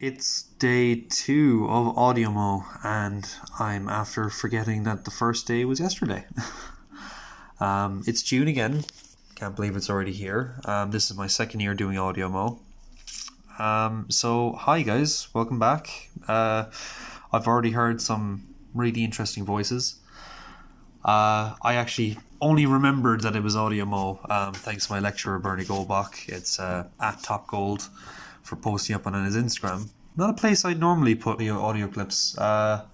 It's day two of AudioMo, and I'm after forgetting that the first day was yesterday. um, it's June again. Can't believe it's already here. Um, this is my second year doing AudioMo. Um, so, hi guys, welcome back. Uh, I've already heard some really interesting voices. Uh, I actually only remembered that it was AudioMo um, thanks to my lecturer Bernie Goldbach. It's uh, at Top Gold for posting up on his Instagram. Not a place I'd normally put your audio clips, uh,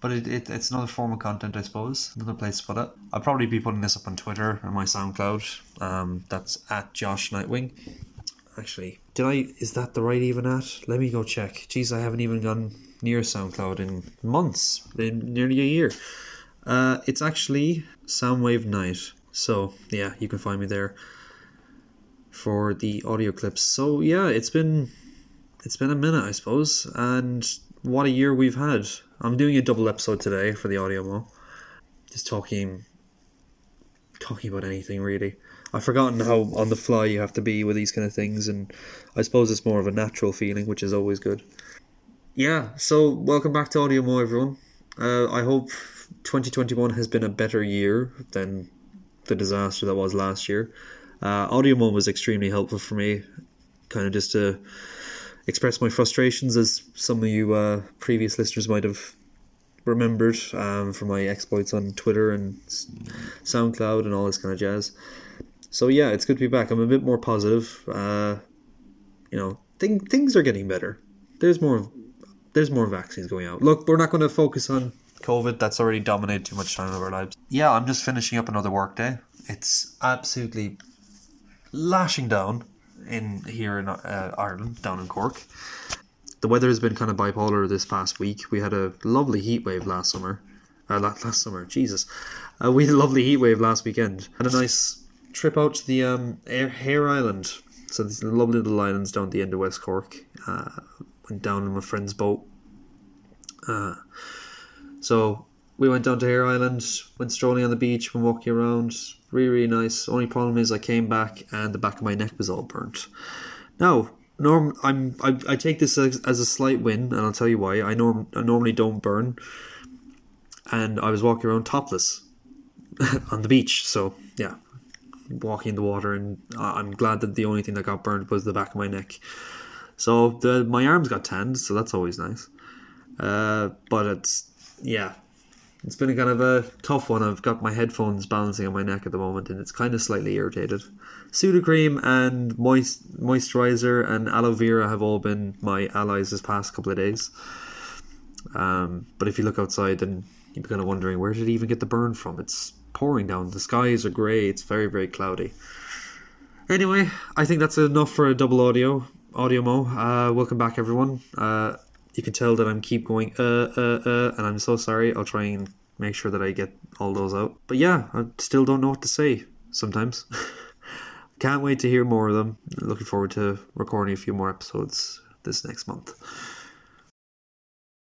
but it, it, it's another form of content, I suppose. Another place to put it. I'll probably be putting this up on Twitter and my SoundCloud. Um, that's at Josh Nightwing. Actually, did I? Is that the right even at? Let me go check. Jeez, I haven't even gone near SoundCloud in months, in nearly a year. Uh, it's actually Soundwave Night. So yeah, you can find me there for the audio clips. So yeah, it's been it's been a minute, I suppose, and what a year we've had. I'm doing a double episode today for the audio mo. Just talking talking about anything really. I've forgotten how on the fly you have to be with these kind of things, and I suppose it's more of a natural feeling, which is always good. Yeah, so welcome back to Audio Mo, everyone. Uh, I hope 2021 has been a better year than the disaster that was last year. Uh, Audio Mo was extremely helpful for me, kind of just to express my frustrations, as some of you uh, previous listeners might have remembered um, from my exploits on Twitter and SoundCloud and all this kind of jazz. So yeah, it's good to be back. I'm a bit more positive. Uh, you know, thing, things are getting better. There's more. There's more vaccines going out. Look, we're not going to focus on COVID. That's already dominated too much time of our lives. Yeah, I'm just finishing up another workday. It's absolutely lashing down in here in uh, Ireland, down in Cork. The weather has been kind of bipolar this past week. We had a lovely heat wave last summer. Uh, last, summer, Jesus. Uh, we had a lovely heat wave last weekend. Had a nice trip out to the um, Heir Island. So these lovely little islands down at the end of West Cork. Uh, went down in my friend's boat. Uh, so we went down to Heir Island, went strolling on the beach, went walking around. Really, really nice. Only problem is I came back and the back of my neck was all burnt. Now, norm, I'm I, I take this as, as a slight win, and I'll tell you why. I norm I normally don't burn, and I was walking around topless on the beach. So yeah, walking in the water, and I'm glad that the only thing that got burned was the back of my neck. So the my arms got tanned, so that's always nice. Uh, but it's yeah, it's been a kind of a tough one. I've got my headphones balancing on my neck at the moment, and it's kind of slightly irritated. Sudocrem and moist moisturizer and aloe vera have all been my allies this past couple of days. Um, but if you look outside, then you're kind of wondering where did it even get the burn from? It's pouring down. The skies are grey. It's very very cloudy. Anyway, I think that's enough for a double audio audio mo. Uh, welcome back, everyone. Uh, you can tell that I'm keep going uh uh uh, and I'm so sorry. I'll try and make sure that I get all those out. But yeah, I still don't know what to say sometimes. Can't wait to hear more of them. Looking forward to recording a few more episodes this next month.